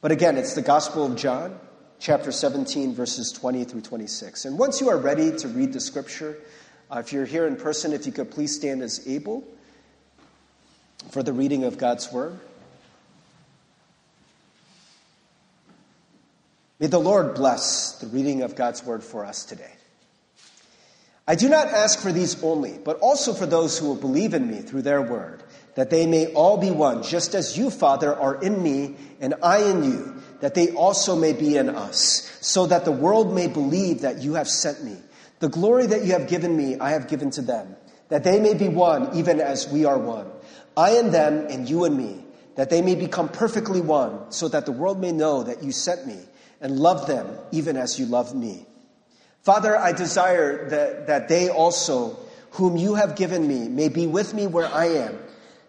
But again, it's the Gospel of John, chapter 17, verses 20 through 26. And once you are ready to read the scripture, uh, if you're here in person, if you could please stand as able for the reading of God's word. May the Lord bless the reading of God's word for us today. I do not ask for these only, but also for those who will believe in me through their word, that they may all be one, just as you, Father, are in me and I in you, that they also may be in us, so that the world may believe that you have sent me. The glory that you have given me, I have given to them, that they may be one, even as we are one. I and them, and you and me, that they may become perfectly one, so that the world may know that you sent me and love them even as you love me. Father, I desire that, that they also, whom you have given me, may be with me where I am,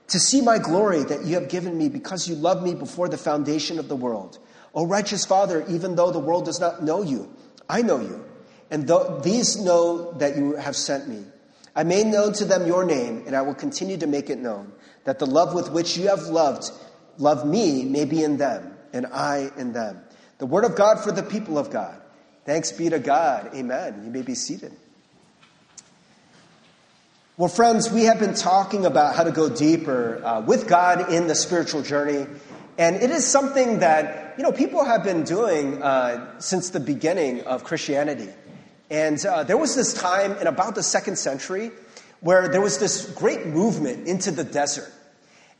to see my glory that you have given me because you loved me before the foundation of the world. O righteous Father, even though the world does not know you, I know you, and though these know that you have sent me. I made known to them your name, and I will continue to make it known, that the love with which you have loved, loved me may be in them, and I in them. The word of God for the people of God. Thanks be to God. Amen. You may be seated. Well, friends, we have been talking about how to go deeper uh, with God in the spiritual journey. And it is something that, you know, people have been doing uh, since the beginning of Christianity. And uh, there was this time in about the second century where there was this great movement into the desert.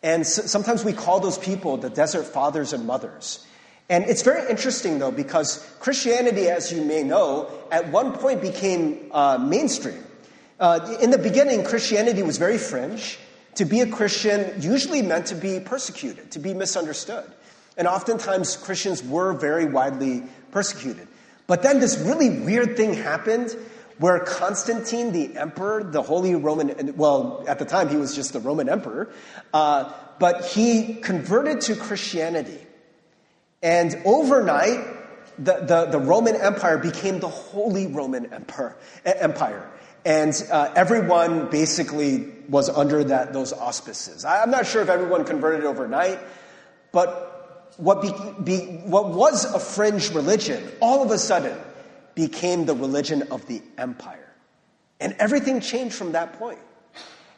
And so, sometimes we call those people the desert fathers and mothers. And it's very interesting, though, because Christianity, as you may know, at one point became uh, mainstream. Uh, in the beginning, Christianity was very fringe. To be a Christian usually meant to be persecuted, to be misunderstood. And oftentimes, Christians were very widely persecuted. But then this really weird thing happened where Constantine, the emperor, the Holy Roman, well, at the time he was just the Roman emperor, uh, but he converted to Christianity. And overnight, the, the, the, Roman Empire became the Holy Roman Empire. Empire. And uh, everyone basically was under that, those auspices. I'm not sure if everyone converted overnight, but what, be, be, what was a fringe religion all of a sudden became the religion of the empire. And everything changed from that point.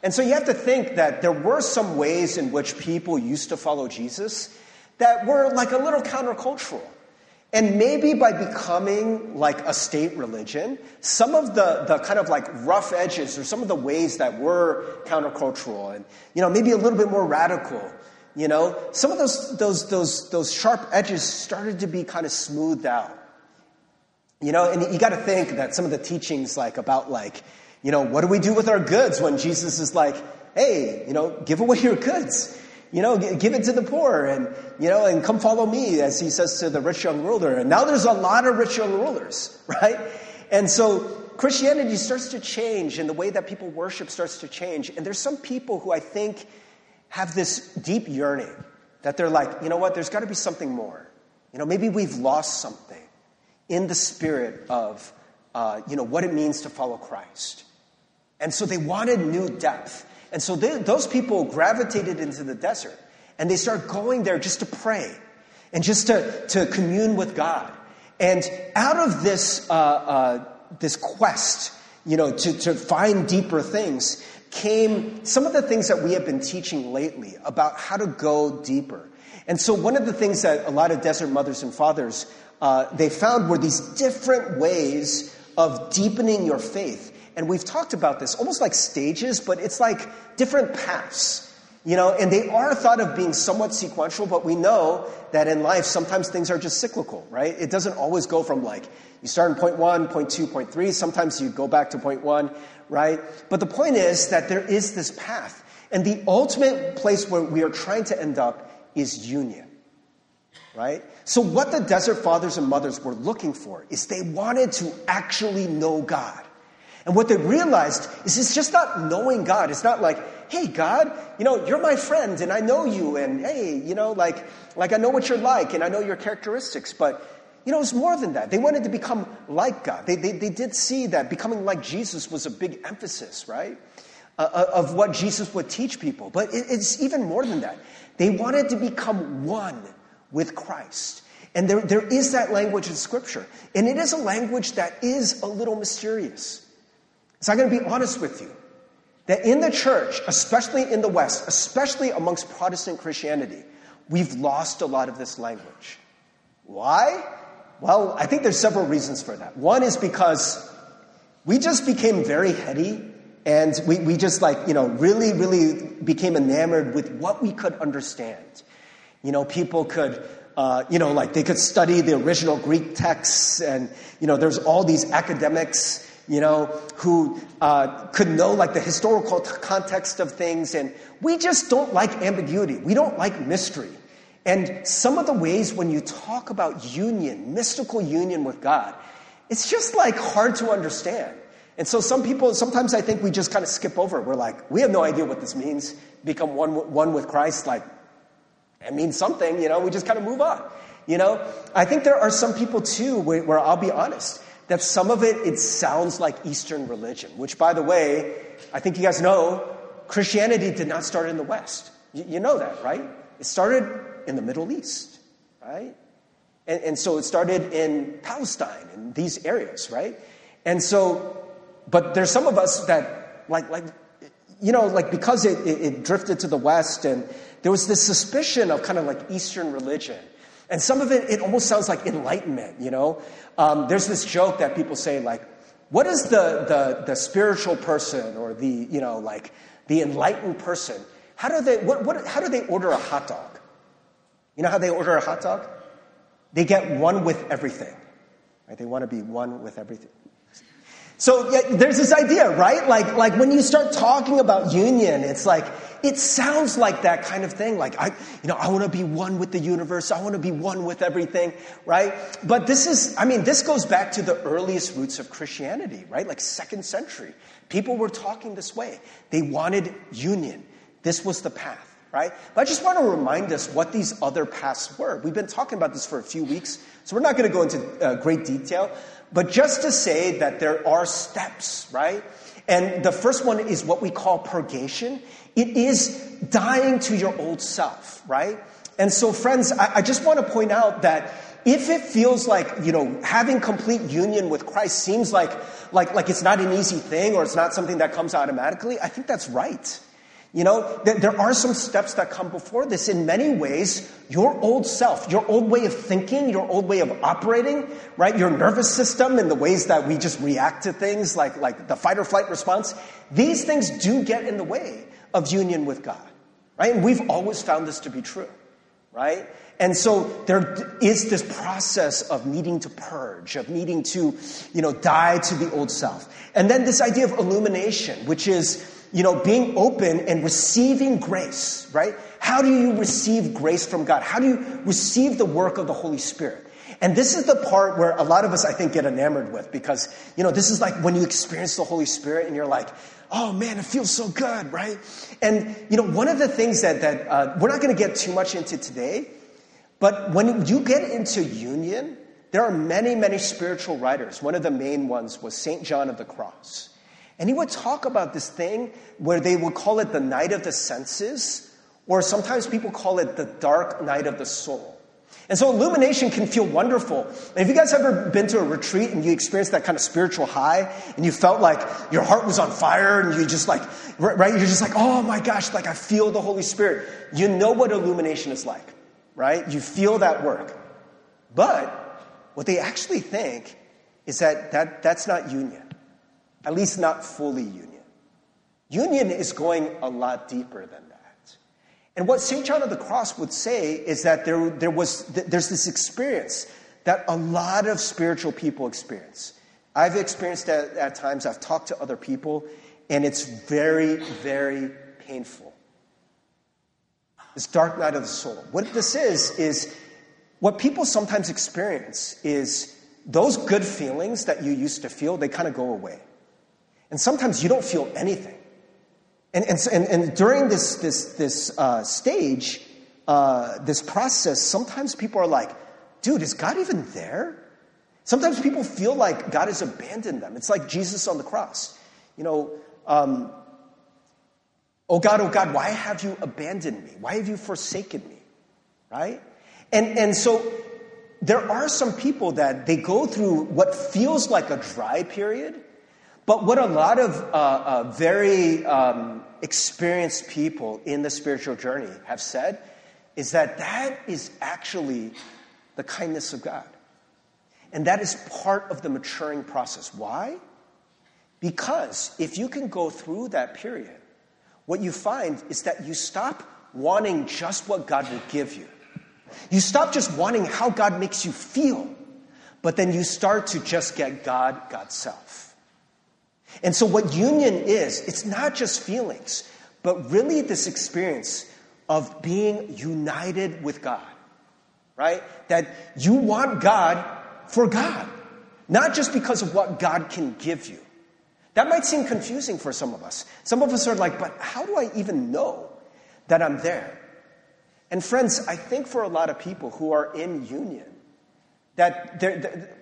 And so you have to think that there were some ways in which people used to follow Jesus that were like a little countercultural. And maybe by becoming like a state religion, some of the, the kind of like rough edges or some of the ways that were countercultural and, you know, maybe a little bit more radical, you know, some of those, those, those, those sharp edges started to be kind of smoothed out. You know, and you got to think that some of the teachings like about like, you know, what do we do with our goods when Jesus is like, hey, you know, give away your goods you know, give it to the poor and, you know, and come follow me, as he says to the rich young ruler. And now there's a lot of rich young rulers, right? And so Christianity starts to change and the way that people worship starts to change. And there's some people who I think have this deep yearning that they're like, you know what, there's got to be something more. You know, maybe we've lost something in the spirit of, uh, you know, what it means to follow Christ. And so they wanted new depth. And so they, those people gravitated into the desert and they start going there just to pray and just to, to commune with God. And out of this, uh, uh, this quest, you know, to, to find deeper things, came some of the things that we have been teaching lately about how to go deeper. And so one of the things that a lot of desert mothers and fathers, uh, they found were these different ways of deepening your faith. And we've talked about this almost like stages, but it's like different paths. You know, and they are thought of being somewhat sequential, but we know that in life sometimes things are just cyclical, right? It doesn't always go from like you start in point one, point two, point three. Sometimes you go back to point one, right? But the point is that there is this path. And the ultimate place where we are trying to end up is union, right? So what the desert fathers and mothers were looking for is they wanted to actually know God. And what they realized is it's just not knowing God. It's not like, hey, God, you know, you're my friend and I know you and hey, you know, like, like I know what you're like and I know your characteristics. But, you know, it's more than that. They wanted to become like God. They, they, they did see that becoming like Jesus was a big emphasis, right? Uh, uh of what Jesus would teach people. But it, it's even more than that. They wanted to become one with Christ. And there, there is that language in Scripture. And it is a language that is a little mysterious. So I'm going to be honest with you that in the church, especially in the West, especially amongst Protestant Christianity, we've lost a lot of this language. Why? Well, I think there's several reasons for that. One is because we just became very heady and we, we just like, you know, really, really became enamored with what we could understand. You know, people could, uh, you know, like they could study the original Greek texts and, you know, there's all these academics you know, who uh, could know like the historical t- context of things. And we just don't like ambiguity. We don't like mystery. And some of the ways when you talk about union, mystical union with God, it's just like hard to understand. And so some people, sometimes I think we just kind of skip over. We're like, we have no idea what this means. Become one, one with Christ, like, it means something, you know, we just kind of move on. You know, I think there are some people too where, where I'll be honest that some of it, it sounds like Eastern religion, which, by the way, I think you guys know, Christianity did not start in the West. You, you know that, right? It started in the Middle East, right? And, and so it started in Palestine, in these areas, right? And so, but there's some of us that, like, like, you know, like because it, it, it drifted to the West and there was this suspicion of kind of like Eastern religion. And some of it, it almost sounds like enlightenment, you know? Um, there's this joke that people say, like, what is the, the, the spiritual person or the, you know, like the enlightened person? How do they, what, what, how do they order a hot dog? You know how they order a hot dog? They get one with everything. Right? They want to be one with everything. So yeah, there's this idea, right? Like, like when you start talking about union, it's like, it sounds like that kind of thing. Like, I, you know, I want to be one with the universe. I want to be one with everything, right? But this is, I mean, this goes back to the earliest roots of Christianity, right? Like second century. People were talking this way. They wanted union. This was the path right? But I just want to remind us what these other paths were. We've been talking about this for a few weeks, so we're not going to go into uh, great detail. But just to say that there are steps, right? And the first one is what we call purgation. It is dying to your old self, right? And so, friends, I, I just want to point out that if it feels like, you know, having complete union with Christ seems like, like, like it's not an easy thing or it's not something that comes automatically, I think that's right. You know, there are some steps that come before this. In many ways, your old self, your old way of thinking, your old way of operating, right? Your nervous system and the ways that we just react to things like, like the fight or flight response, these things do get in the way of union with God, right? And we've always found this to be true, right? And so there is this process of needing to purge, of needing to, you know, die to the old self. And then this idea of illumination, which is, you know, being open and receiving grace, right? How do you receive grace from God? How do you receive the work of the Holy Spirit? And this is the part where a lot of us, I think, get enamored with because, you know, this is like when you experience the Holy Spirit and you're like, oh man, it feels so good, right? And, you know, one of the things that, that uh, we're not going to get too much into today, but when you get into union, there are many, many spiritual writers. One of the main ones was St. John of the Cross. And he would talk about this thing where they would call it the night of the senses, or sometimes people call it the dark night of the soul. And so illumination can feel wonderful. And if you guys ever been to a retreat and you experienced that kind of spiritual high and you felt like your heart was on fire and you just like, right, you're just like, oh my gosh, like I feel the Holy Spirit. You know what illumination is like, right? You feel that work. But what they actually think is that, that that's not union at least not fully union. Union is going a lot deeper than that. And what St. John of the Cross would say is that there, there was, there's this experience that a lot of spiritual people experience. I've experienced that at times, I've talked to other people, and it's very, very painful. This dark night of the soul. What this is, is what people sometimes experience is those good feelings that you used to feel, they kind of go away. And sometimes you don't feel anything. And, and, and, and during this, this, this uh, stage, uh, this process, sometimes people are like, dude, is God even there? Sometimes people feel like God has abandoned them. It's like Jesus on the cross. You know, um, oh God, oh God, why have you abandoned me? Why have you forsaken me? Right? And, and so there are some people that they go through what feels like a dry period, but what a lot of uh, uh, very um, experienced people in the spiritual journey have said is that that is actually the kindness of God. And that is part of the maturing process. Why? Because if you can go through that period, what you find is that you stop wanting just what God will give you. You stop just wanting how God makes you feel, but then you start to just get God, God's self. And so, what union is, it's not just feelings, but really this experience of being united with God, right? That you want God for God, not just because of what God can give you. That might seem confusing for some of us. Some of us are like, but how do I even know that I'm there? And friends, I think for a lot of people who are in union, that they're, they're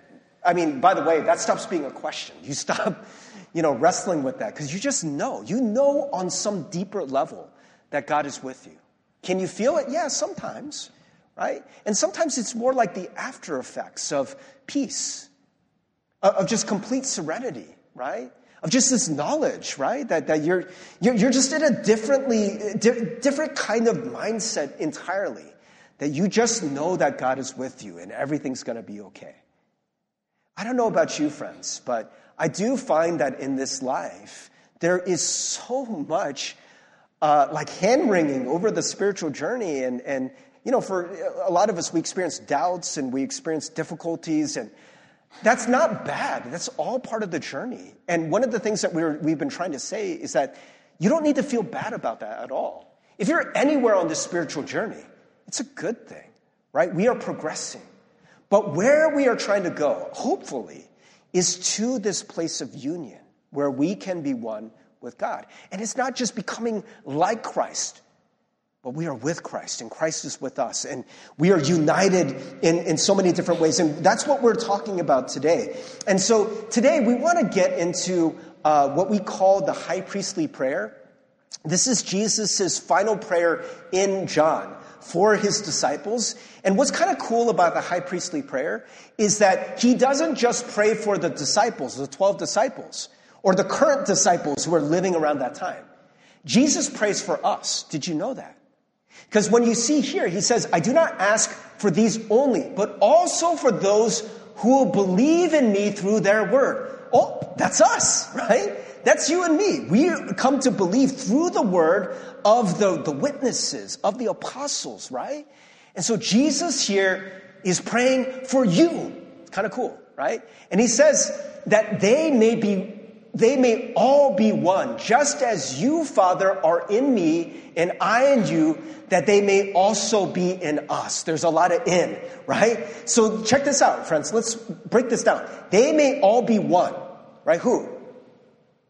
I mean, by the way, that stops being a question. You stop, you know, wrestling with that because you just know. You know on some deeper level that God is with you. Can you feel it? Yeah, sometimes, right? And sometimes it's more like the after effects of peace, of just complete serenity, right? of just this knowledge, right? That, that you're, you're, just in a differently, di- different kind of mindset entirely. That you just know that God is with you and everything's going to be okay. I don't know about you, friends, but I do find that in this life, there is so much uh, like hand wringing over the spiritual journey. And, and, you know, for a lot of us, we experience doubts and we experience difficulties and that's not bad. That's all part of the journey. And one of the things that we we've been trying to say is that you don't need to feel bad about that at all. If you're anywhere on this spiritual journey, it's a good thing, right? We are progressing. But where we are trying to go, hopefully, is to this place of union where we can be one with God. And it's not just becoming like Christ, but we are with Christ, and Christ is with us, and we are united in, in so many different ways. And that's what we're talking about today. And so today we want to get into uh, what we call the high priestly prayer. This is Jesus' final prayer in John for his disciples. And what's kind of cool about the high priestly prayer is that he doesn't just pray for the disciples, the 12 disciples, or the current disciples who are living around that time. Jesus prays for us. Did you know that? Because when you see here, he says, I do not ask for these only, but also for those who will believe in me through their word. Oh, that's us, right? That's you and me. We come to believe through the word of the, the witnesses, of the apostles, right? And so Jesus here is praying for you. It's kind of cool, right? And he says that they may be they may all be one, just as you, Father, are in me and I in you, that they may also be in us. There's a lot of in, right? So check this out, friends. Let's break this down. They may all be one, right? Who?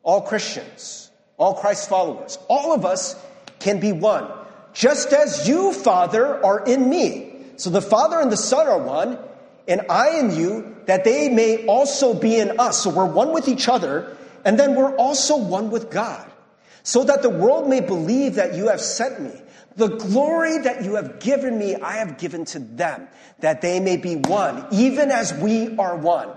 All Christians, all Christ followers. All of us can be one, just as you, Father, are in me. So the Father and the Son are one, and I in you, that they may also be in us. So we're one with each other and then we're also one with God, so that the world may believe that you have sent me. The glory that you have given me, I have given to them, that they may be one, even as we are one.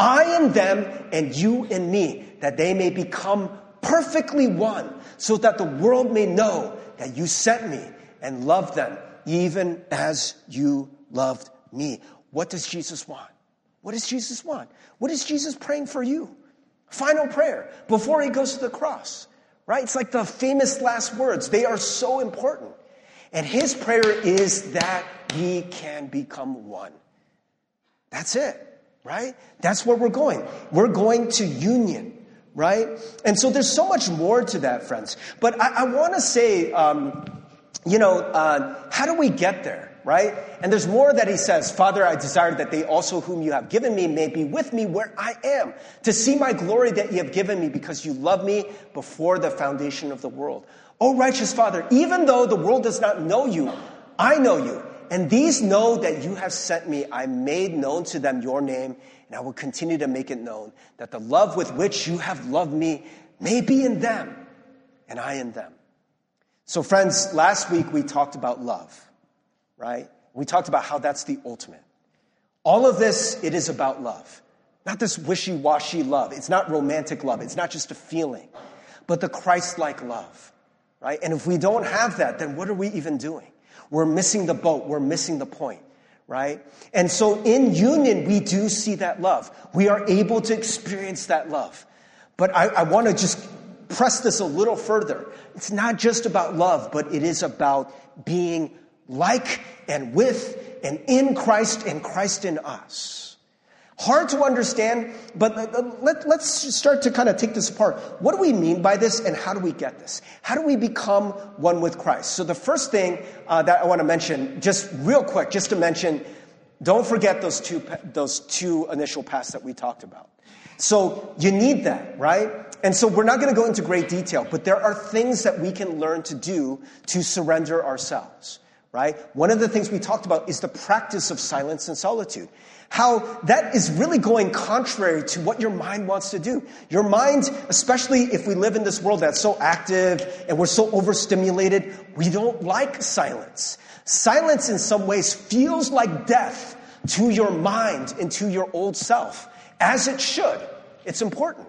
I in them and you in me, that they may become perfectly one, so that the world may know that you sent me and loved them, even as you loved me. What does Jesus want? What does Jesus want? What is Jesus praying for you? Final prayer before he goes to the cross, right? It's like the famous last words. They are so important. And his prayer is that we can become one. That's it, right? That's where we're going. We're going to union, right? And so there's so much more to that, friends. But I, I want to say, um, you know, uh, how do we get there? right? And there's more that he says, Father, I desire that they also whom you have given me may be with me where I am, to see my glory that you have given me because you love me before the foundation of the world. O righteous Father, even though the world does not know you, I know you. And these know that you have sent me. I made known to them your name, and I will continue to make it known that the love with which you have loved me may be in them, and I in them. So, friends, last week we talked about love right? We talked about how that's the ultimate. All of this, it is about love. Not this wishy washy love. It's not romantic love. It's not just a feeling, but the Christ like love, right? And if we don't have that, then what are we even doing? We're missing the boat. We're missing the point, right? And so in union, we do see that love. We are able to experience that love. But I, I want to just press this a little further. It's not just about love, but it is about being like and with and in Christ and Christ in us. Hard to understand, but let, us start to kind of take this apart. What do we mean by this and how do we get this? How do we become one with Christ? So, the first thing uh, that I want to mention, just real quick, just to mention, don't forget those two, those two initial paths that we talked about. So, you need that, right? And so, we're not going to go into great detail, but there are things that we can learn to do to surrender ourselves right? One of the things we talked about is the practice of silence and solitude how that is really going contrary to what your mind wants to do. Your mind, especially if we live in this world that's so active and we're so overstimulated, we don't like silence. Silence in some ways feels like death to your mind and to your old self, as it should. It's important.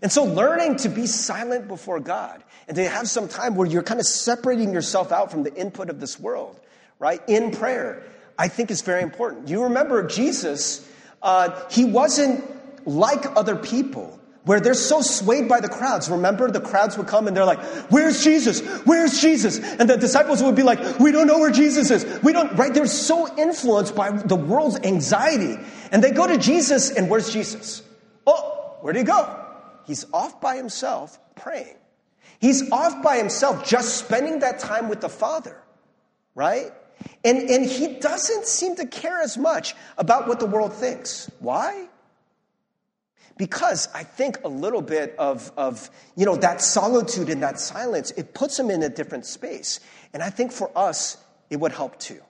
And so learning to be silent before God and to have some time where you're kind of separating yourself out from the input of this world, right? In prayer I think is very important. You remember Jesus, uh, he wasn't like other people where they're so swayed by the crowds. Remember, the crowds would come and they're like, Where's Jesus? Where's Jesus? And the disciples would be like, We don't know where Jesus is. We don't, right? They're so influenced by the world's anxiety. And they go to Jesus, and where's Jesus? Oh, where'd he go? He's off by himself praying. He's off by himself just spending that time with the Father, right? And, and he doesn't seem to care as much about what the world thinks. Why? Because I think a little bit of, of, you know, that solitude and that silence, it puts him in a different space. And I think for us, it would help too.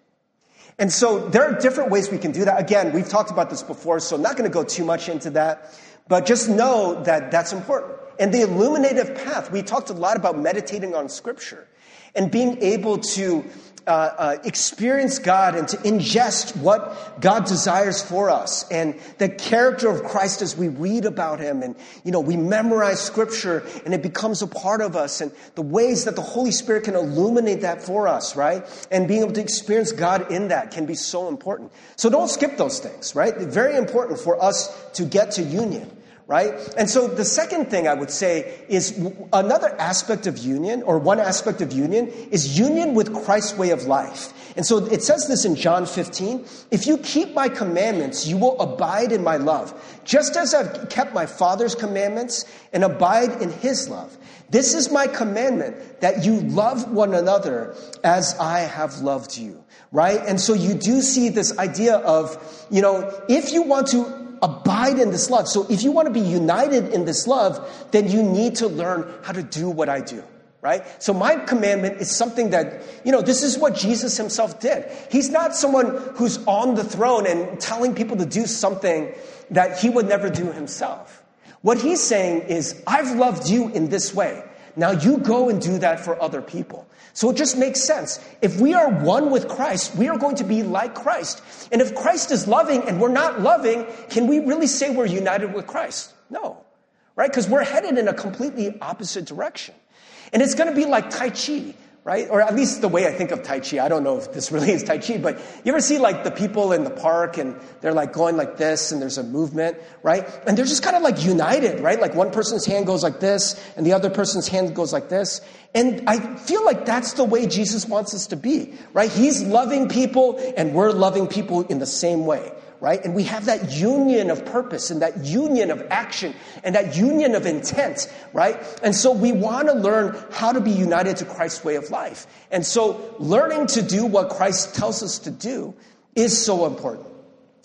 And so there are different ways we can do that. Again, we've talked about this before, so I'm not going to go too much into that. But just know that that's important. And the illuminative path, we talked a lot about meditating on scripture and being able to uh, uh, experience God and to ingest what God desires for us and the character of Christ as we read about Him and, you know, we memorize Scripture and it becomes a part of us and the ways that the Holy Spirit can illuminate that for us, right? And being able to experience God in that can be so important. So don't skip those things, right? Very important for us to get to union right? And so the second thing I would say is another aspect of union, or one aspect of union, is union with Christ's way of life. And so it says this in John 15 If you keep my commandments, you will abide in my love, just as I've kept my Father's commandments and abide in his love. This is my commandment that you love one another as I have loved you. Right? And so you do see this idea of, you know, if you want to abide in this love. So if you want to be united in this love, then you need to learn how to do what I do. Right? So my commandment is something that, you know, this is what Jesus himself did. He's not someone who's on the throne and telling people to do something that he would never do himself. What he's saying is, I've loved you in this way. Now you go and do that for other people. So it just makes sense. If we are one with Christ, we are going to be like Christ. And if Christ is loving and we're not loving, can we really say we're united with Christ? No. Right? Because we're headed in a completely opposite direction. And it's going to be like Tai Chi right? Or at least the way I think of Tai Chi. I don't know if this really is Tai Chi, but you ever see like the people in the park and they're like going like this and there's a movement, right? And they're just kind of like united, right? Like one person's hand goes like this and the other person's hand goes like this. And I feel like that's the way Jesus wants us to be, right? He's loving people and we're loving people in the same way right? And we have that union of purpose and that union of action and that union of intent, right? And so we want to learn how to be united to Christ's way of life. And so learning to do what Christ tells us to do is so important,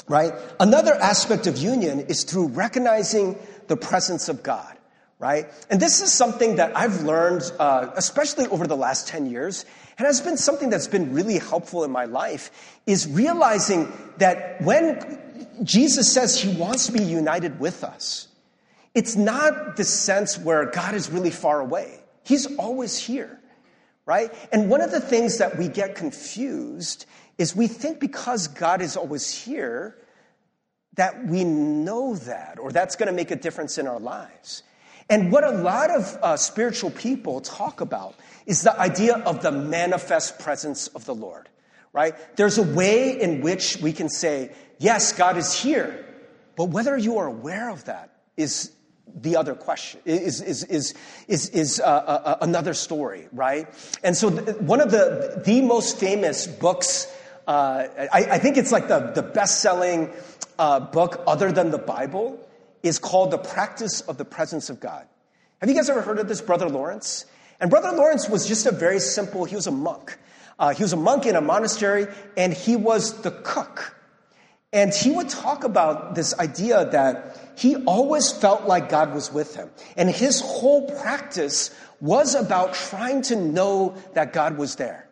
right? Another aspect of union is through recognizing the presence of God right? And this is something that I've learned, uh, especially over the last 10 years, and has been something that's been really helpful in my life, is realizing that when Jesus says he wants to be united with us, it's not the sense where God is really far away. He's always here, right? And one of the things that we get confused is we think because God is always here that we know that or that's going to make a difference in our lives. And what a lot of uh, spiritual people talk about is the idea of the manifest presence of the Lord, right? There's a way in which we can say, yes, God is here, but whether you are aware of that is the other question is is is is, is uh, uh, uh another story, right? And so, one of the the most famous books, uh, I, I, think it's like the the best selling uh, book other than the Bible, is called "The Practice of the Presence of God." Have you guys ever heard of this, Brother Lawrence? And Brother Lawrence was just a very simple. He was a monk. Uh, he was a monk in a monastery, and he was the cook. And he would talk about this idea that he always felt like God was with him. And his whole practice was about trying to know that God was there.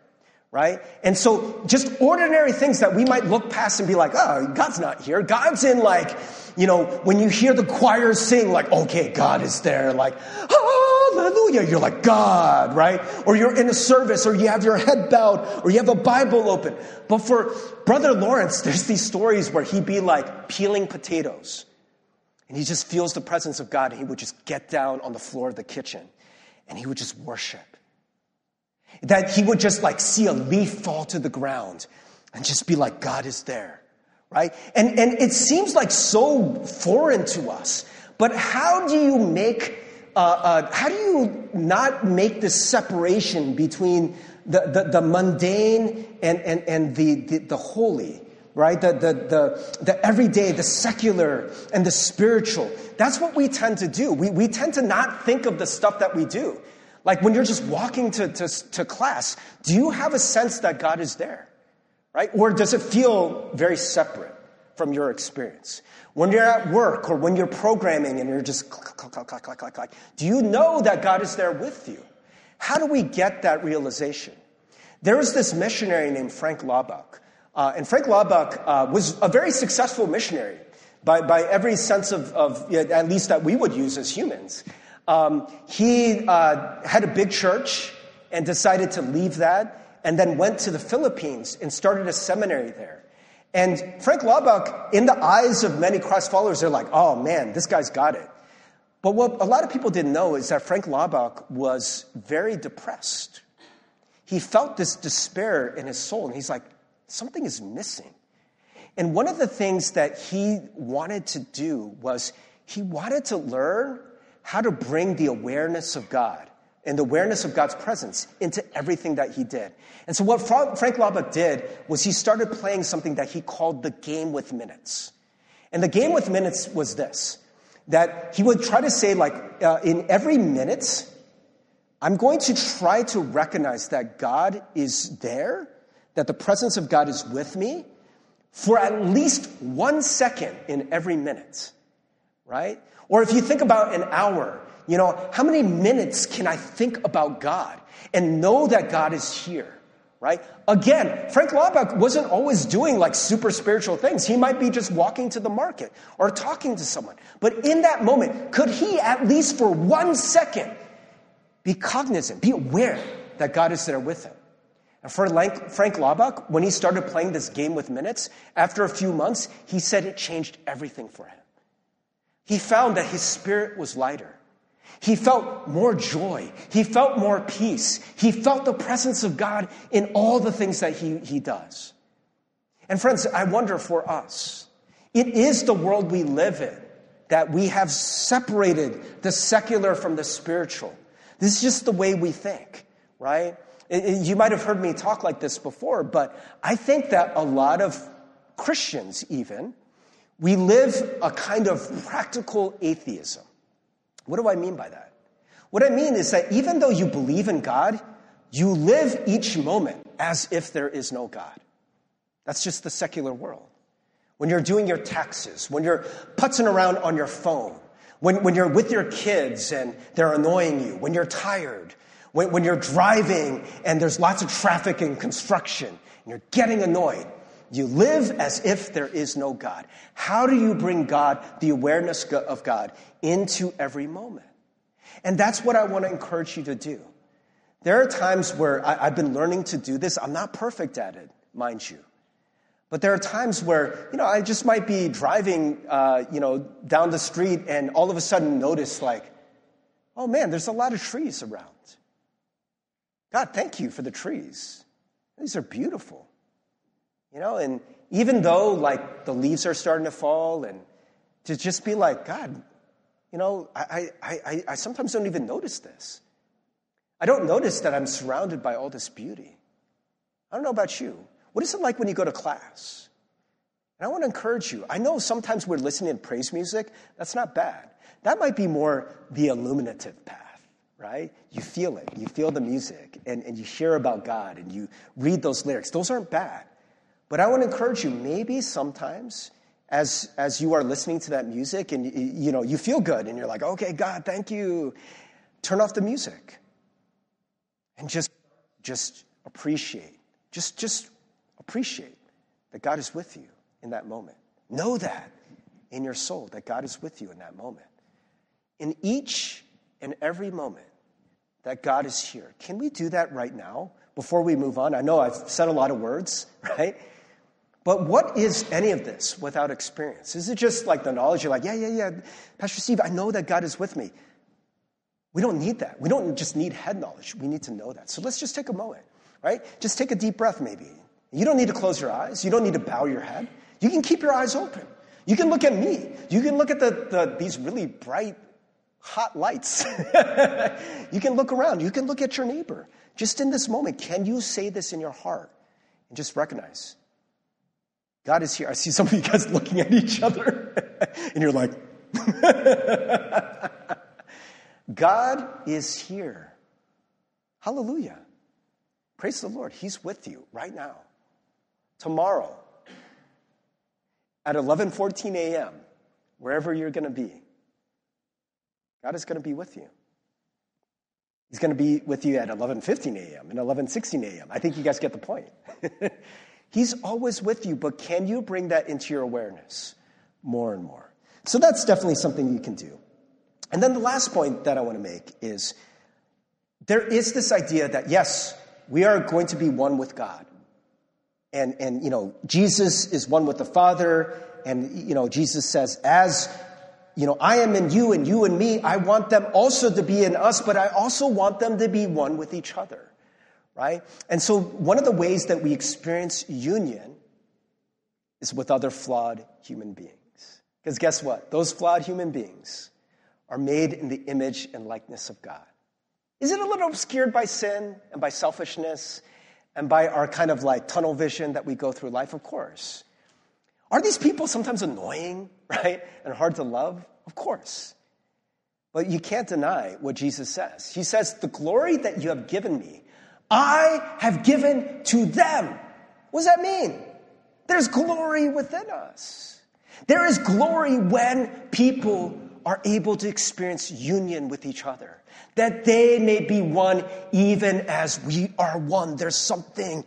Right? And so just ordinary things that we might look past and be like, oh, God's not here. God's in like, you know, when you hear the choir sing, like, okay, God is there. Like, hallelujah. You're like, God, right? Or you're in a service or you have your head bowed or you have a Bible open. But for Brother Lawrence, there's these stories where he'd be like peeling potatoes and he just feels the presence of God. And he would just get down on the floor of the kitchen and he would just worship. That he would just like see a leaf fall to the ground and just be like, God is there, right? And, and it seems like so foreign to us. But how do you make, uh, uh, how do you not make this separation between the, the, the mundane and, and, and the, the, the holy? right? The, the, the, the everyday, the secular, and the spiritual. That's what we tend to do. We, we tend to not think of the stuff that we do. Like when you're just walking to, to, to class, do you have a sense that God is there? Right? Or does it feel very separate from your experience? When you're at work or when you're programming and you're just do you know that God is there with you? How do we get that realization? There was this missionary named Frank Laubach uh, and Frank Laubach uh, was a very successful missionary by, by every sense of, of at least that we would use as humans. Um, he uh, had a big church and decided to leave that and then went to the Philippines and started a seminary there. And Frank Laubach, in the eyes of many Christ followers, they're like, oh man, this guy's got it. But what a lot of people didn't know is that Frank Laubach was very depressed. He felt this despair in his soul, and he's like, something is missing. And one of the things that he wanted to do was he wanted to learn how to bring the awareness of God and the awareness of God's presence into everything that he did. And so what Frank Laubach did was he started playing something that he called the game with minutes. And the game with minutes was this, that he would try to say like, uh, in every minute, I'm going to try to recognize that God is there that the presence of God is with me for at least one second in every minute, right? Or if you think about an hour, you know, how many minutes can I think about God and know that God is here? Right? Again, Frank Laubach wasn't always doing like super spiritual things. He might be just walking to the market or talking to someone. But in that moment, could he at least for one second be cognizant, be aware that God is there with him? And for Frank Laubach, when he started playing this game with minutes, after a few months, he said it changed everything for him. He found that his spirit was lighter. He felt more joy. He felt more peace. He felt the presence of God in all the things that he, he does. And friends, I wonder for us, it is the world we live in that we have separated the secular from the spiritual. This is just the way we think, right? You might have heard me talk like this before, but I think that a lot of Christians, even, we live a kind of practical atheism. What do I mean by that? What I mean is that even though you believe in God, you live each moment as if there is no God. That's just the secular world. When you're doing your taxes, when you're putzing around on your phone, when, when you're with your kids and they're annoying you, when you're tired, when, when you're driving and there's lots of traffic and construction and you're getting annoyed, you live as if there is no God. How do you bring God, the awareness of God, into every moment? And that's what I want to encourage you to do. There are times where I, have been learning to do this. I'm not perfect at it, mind you. But there are times where, you know, I just might be driving, uh, you know, down the street and all of a sudden notice, like, oh man, there's a lot of trees around. God, thank you for the trees. These are beautiful. You know, and even though, like, the leaves are starting to fall, and to just be like, God, you know, I, I, I, I sometimes don't even notice this. I don't notice that I'm surrounded by all this beauty. I don't know about you. What is it like when you go to class? And I want to encourage you. I know sometimes we're listening to praise music. That's not bad. That might be more the illuminative path, right? You feel it. You feel the music and, and you hear about God and you read those lyrics. Those aren't bad. But I want to encourage you, maybe sometimes as, as you are listening to that music and you, know, you feel good and you're like, okay, God, thank you. Turn off the music and just, just appreciate. Just, just appreciate that God is with you in that moment. Know that in your soul, that God is with you in that moment. In each and every moment that God is here. Can we do that right now before we move on? I know I've said a lot of words, right? But what is any of this without experience? Is it just like the knowledge? You're like, yeah, yeah, yeah, Pastor Steve, I know that God is with me. We don't need that. We don't just need head knowledge. We need to know that. So let's just take a moment, right? Just take a deep breath, maybe. You don't need to close your eyes. You don't need to bow your head. You can keep your eyes open. You can look at me. You can look at the, the these really bright, hot lights. you can look around. You can look at your neighbor. Just in this moment, can you say this in your heart and just recognize God is here? I see some of you guys looking at each other, and you're like, God is here. Hallelujah. Praise the Lord. He's with you right now tomorrow at 11:14 a.m., wherever you're going to be. God is going to be with you. He's going to be with you at 11:15 a.m. and 11:16 a.m. I think you guys get the point. He's always with you, but can you bring that into your awareness more and more? So that's definitely something you can do. And then the last point that I want to make is there is this idea that yes, we are going to be one with God and, and, you know, Jesus is one with the Father, and, you know, Jesus says, as, you know, I am in you and you in me, I want them also to be in us, but I also want them to be one with each other, right? And so one of the ways that we experience union is with other flawed human beings. Because guess what? Those flawed human beings are made in the image and likeness of God. Is it a little obscured by sin and by selfishness and by our kind of like tunnel vision that we go through life, of course. Are these people sometimes annoying, right? And hard to love? Of course. But you can't deny what Jesus says. He says, The glory that you have given me, I have given to them. What does that mean? There's glory within us. There is glory when people are able to experience union with each other that they may be one even as we are one. There's something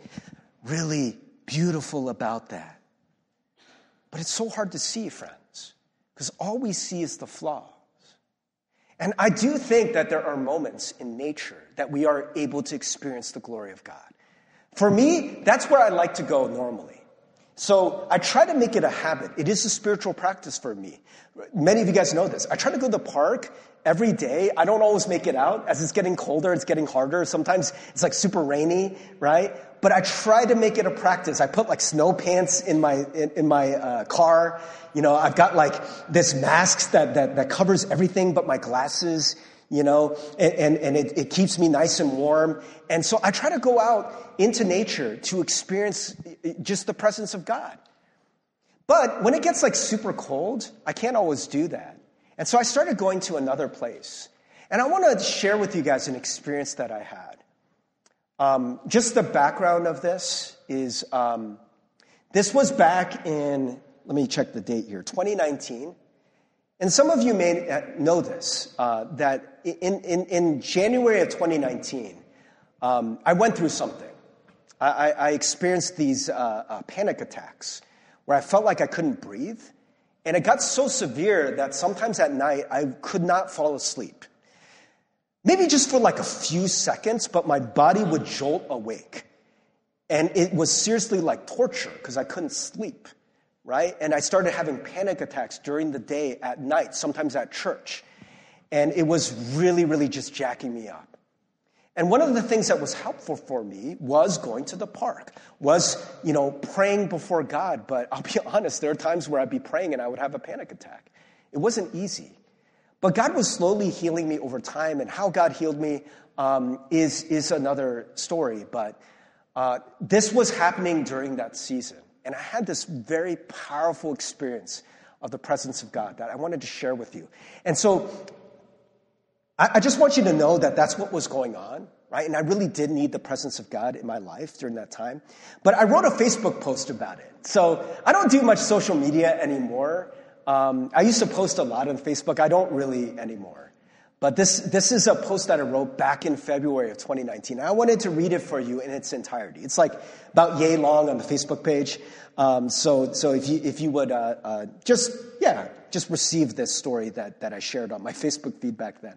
really beautiful about that. But it's so hard to see, friends, because all we see is the flaws. And I do think that there are moments in nature that we are able to experience the glory of God. For me, that's where I like to go normally. So I try to make it a habit. It is a spiritual practice for me. Many of you guys know this. I try to go to the park every day. I don't always make it out. As it's getting colder, it's getting harder. Sometimes it's like super rainy, right? But I try to make it a practice. I put like snow pants in my in, in my uh, car. You know, I've got like this mask that, that that covers everything but my glasses. You know, and and, and it, it keeps me nice and warm. And so I try to go out into nature to experience just the presence of God. But when it gets like super cold, I can't always do that. And so I started going to another place. And I want to share with you guys an experience that I had. Um, just the background of this is um, this was back in, let me check the date here, 2019. And some of you may know this, uh, that in, in, in, January of 2019, um, I went through something. I, I experienced these uh, uh, panic attacks where I felt like I couldn't breathe. And it got so severe that sometimes at night I could not fall asleep. Maybe just for like a few seconds, but my body would jolt awake. And it was seriously like torture because I couldn't sleep, right? And I started having panic attacks during the day, at night, sometimes at church. And it was really, really just jacking me up. And one of the things that was helpful for me was going to the park, was, you know, praying before God. But I'll be honest, there are times where I'd be praying and I would have a panic attack. It wasn't easy. But God was slowly healing me over time, and how God healed me um, is, is another story. But uh, this was happening during that season. And I had this very powerful experience of the presence of God that I wanted to share with you. And so I, I just want you to know that that's what was going on, right? And I really did need the presence of God in my life during that time. But I wrote a Facebook post about it. So I don't do much social media anymore. Um, I used to post a lot on Facebook. I don't really anymore. But this, this is a post that I wrote back in February of 2019. I wanted to read it for you in its entirety. It's like about yay long on the Facebook page. Um, so, so if you, if you would uh, uh, just, yeah, just receive this story that, that I shared on my Facebook feed back then.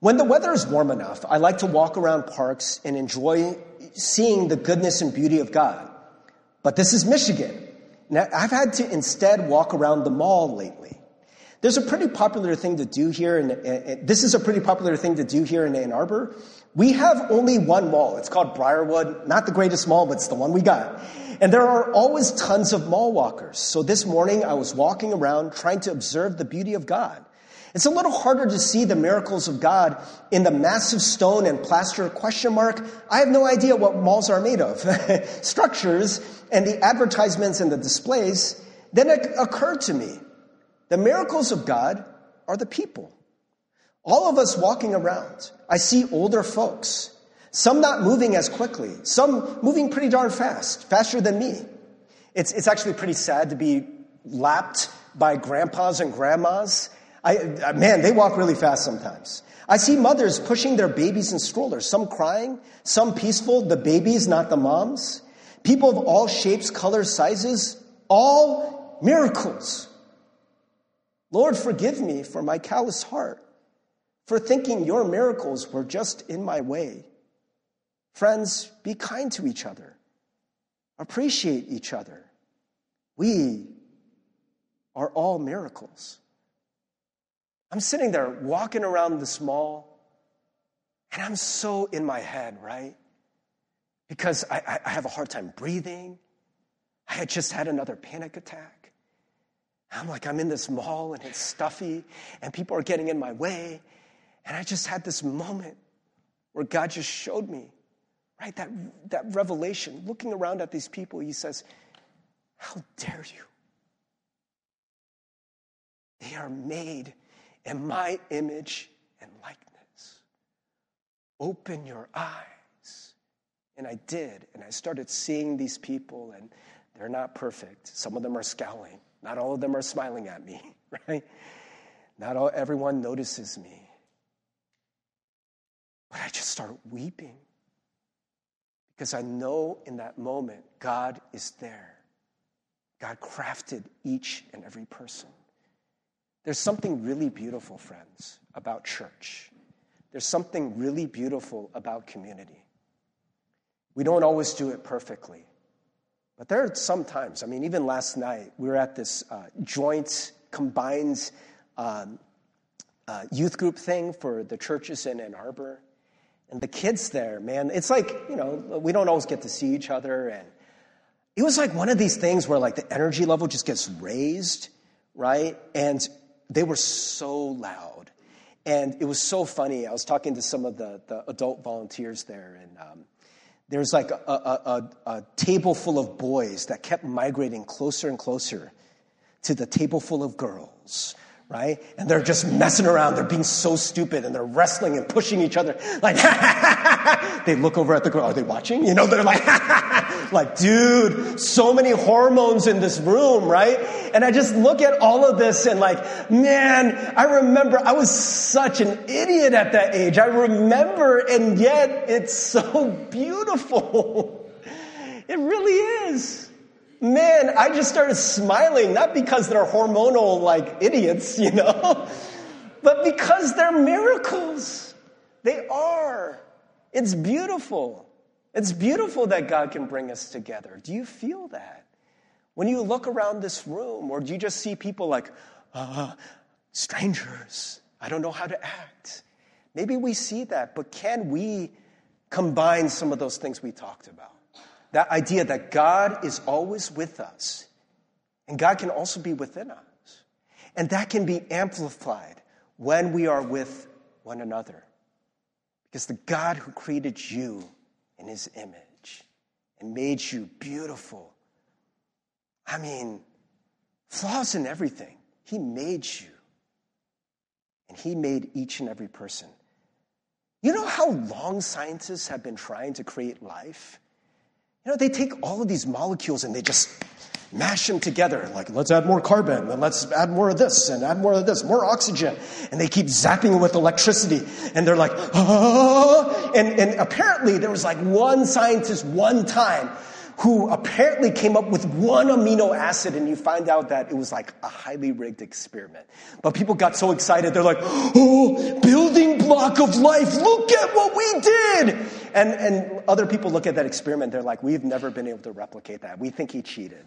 When the weather is warm enough, I like to walk around parks and enjoy seeing the goodness and beauty of God. But this is Michigan. Now, I've had to instead walk around the mall lately. There's a pretty popular thing to do here, and this is a pretty popular thing to do here in Ann Arbor. We have only one mall. It's called Briarwood. Not the greatest mall, but it's the one we got. And there are always tons of mall walkers. So this morning I was walking around trying to observe the beauty of God. It's a little harder to see the miracles of God in the massive stone and plaster question mark. I have no idea what malls are made of. Structures and the advertisements and the displays. Then it occurred to me the miracles of God are the people. All of us walking around. I see older folks, some not moving as quickly, some moving pretty darn fast, faster than me. It's, it's actually pretty sad to be lapped by grandpas and grandmas I, man, they walk really fast sometimes. I see mothers pushing their babies in strollers, some crying, some peaceful, the babies, not the moms. People of all shapes, colors, sizes, all miracles. Lord, forgive me for my callous heart, for thinking your miracles were just in my way. Friends, be kind to each other, appreciate each other. We are all miracles. I'm sitting there walking around this mall, and I'm so in my head, right? Because I, I have a hard time breathing. I had just had another panic attack. I'm like, I'm in this mall and it's stuffy, and people are getting in my way. And I just had this moment where God just showed me, right? That, that revelation, looking around at these people, He says, How dare you? They are made in my image and likeness. Open your eyes. And I did. And I started seeing these people, and they're not perfect. Some of them are scowling. Not all of them are smiling at me, right? Not all, everyone notices me. But I just start weeping because I know in that moment God is there. God crafted each and every person. There's something really beautiful, friends, about church. There's something really beautiful about community. We don't always do it perfectly. But there are some times, I mean, even last night, we were at this uh, joint, combined um, uh, youth group thing for the churches in Ann Arbor. And the kids there, man, it's like, you know, we don't always get to see each other. And it was like one of these things where, like, the energy level just gets raised, right? And they were so loud. And it was so funny. I was talking to some of the, the adult volunteers there, and um, there was like a, a, a, a table full of boys that kept migrating closer and closer to the table full of girls right? And they're just messing around. They're being so stupid and they're wrestling and pushing each other. Like, they look over at the girl. Are they watching? You know, they're like, like, dude, so many hormones in this room, right? And I just look at all of this and like, man, I remember I was such an idiot at that age. I remember, and yet it's so beautiful. It really is. Man, I just started smiling, not because they're hormonal like idiots, you know, but because they're miracles. They are. It's beautiful. It's beautiful that God can bring us together. Do you feel that? When you look around this room, or do you just see people like, uh, strangers, I don't know how to act? Maybe we see that, but can we combine some of those things we talked about? That idea that God is always with us, and God can also be within us. And that can be amplified when we are with one another. Because the God who created you in his image and made you beautiful, I mean, flaws in everything, he made you. And he made each and every person. You know how long scientists have been trying to create life? You know, they take all of these molecules and they just mash them together. Like, let's add more carbon, and let's add more of this, and add more of this, more oxygen. And they keep zapping with electricity. And they're like, ah, ah, ah, ah! And, and apparently there was like one scientist one time who apparently came up with one amino acid, and you find out that it was like a highly rigged experiment. But people got so excited, they're like, oh, building block of life, look at what we did! And, and other people look at that experiment, they're like, we've never been able to replicate that. We think he cheated.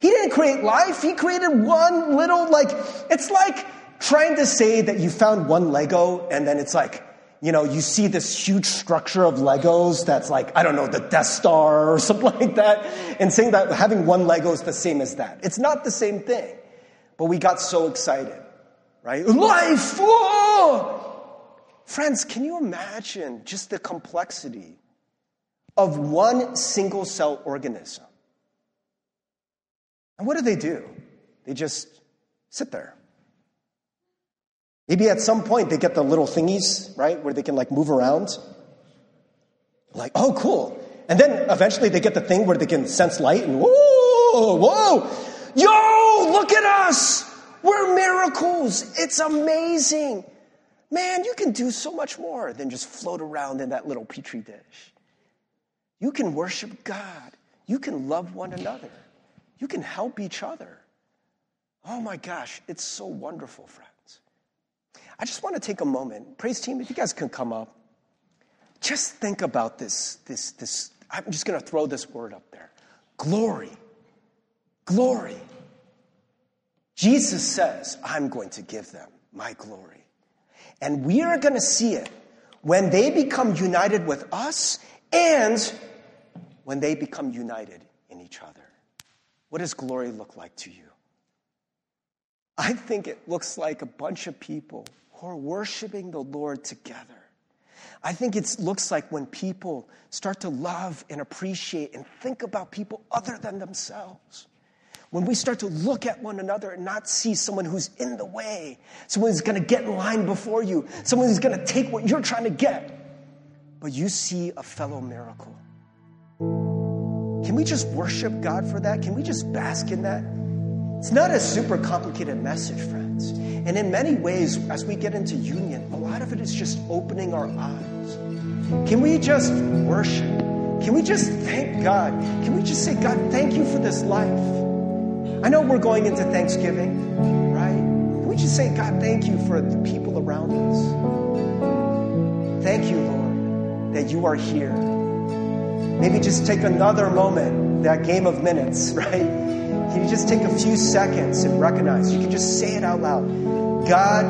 He didn't create life. He created one little, like, it's like trying to say that you found one Lego and then it's like, you know, you see this huge structure of Legos that's like, I don't know, the Death Star or something like that, and saying that having one Lego is the same as that. It's not the same thing. But we got so excited, right? Life! Whoa! Friends, can you imagine just the complexity of one single cell organism? And what do they do? They just sit there. Maybe at some point they get the little thingies, right, where they can like move around. Like, oh, cool. And then eventually they get the thing where they can sense light and whoa, whoa, yo, look at us. We're miracles. It's amazing. Man, you can do so much more than just float around in that little petri dish. You can worship God. You can love one another. You can help each other. Oh my gosh, it's so wonderful, friends. I just want to take a moment. Praise team, if you guys can come up. Just think about this, this, this. I'm just going to throw this word up there. Glory. Glory. Jesus says, I'm going to give them my glory. And we are going to see it when they become united with us and when they become united in each other. What does glory look like to you? I think it looks like a bunch of people who are worshiping the Lord together. I think it looks like when people start to love and appreciate and think about people other than themselves. When we start to look at one another and not see someone who's in the way, someone who's going to get in line before you, someone who's going to take what you're trying to get, but you see a fellow miracle. Can we just worship God for that? Can we just bask in that? It's not a super complicated message, friends. And in many ways, as we get into union, a lot of it is just opening our eyes. Can we just worship? Can we just thank God? Can we just say, God, thank you for this life? I know we're going into Thanksgiving, right? Can we just say, God, thank you for the people around us? Thank you, Lord, that you are here Maybe just take another moment, that game of minutes, right? Can you just take a few seconds and recognize? You can just say it out loud. God,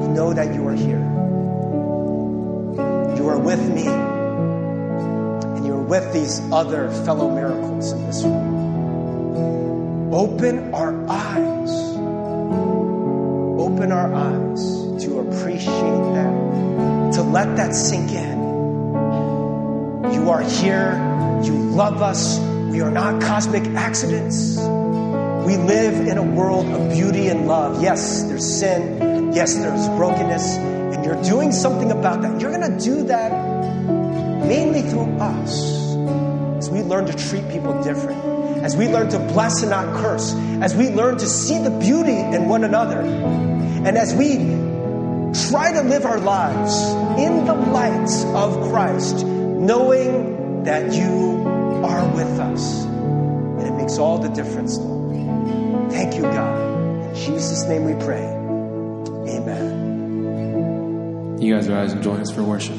we know that you are here. You are with me, and you are with these other fellow miracles in this room. Open our eyes. Open our eyes to appreciate that, to let that sink in you are here. You love us. We are not cosmic accidents. We live in a world of beauty and love. Yes, there's sin. Yes, there's brokenness. And you're doing something about that. You're going to do that mainly through us as we learn to treat people different, as we learn to bless and not curse, as we learn to see the beauty in one another, and as we try to live our lives in the light of Christ knowing that you are with us. And it makes all the difference, Lord. Thank you, God. In Jesus' name we pray. Amen. You guys rise and join us for worship.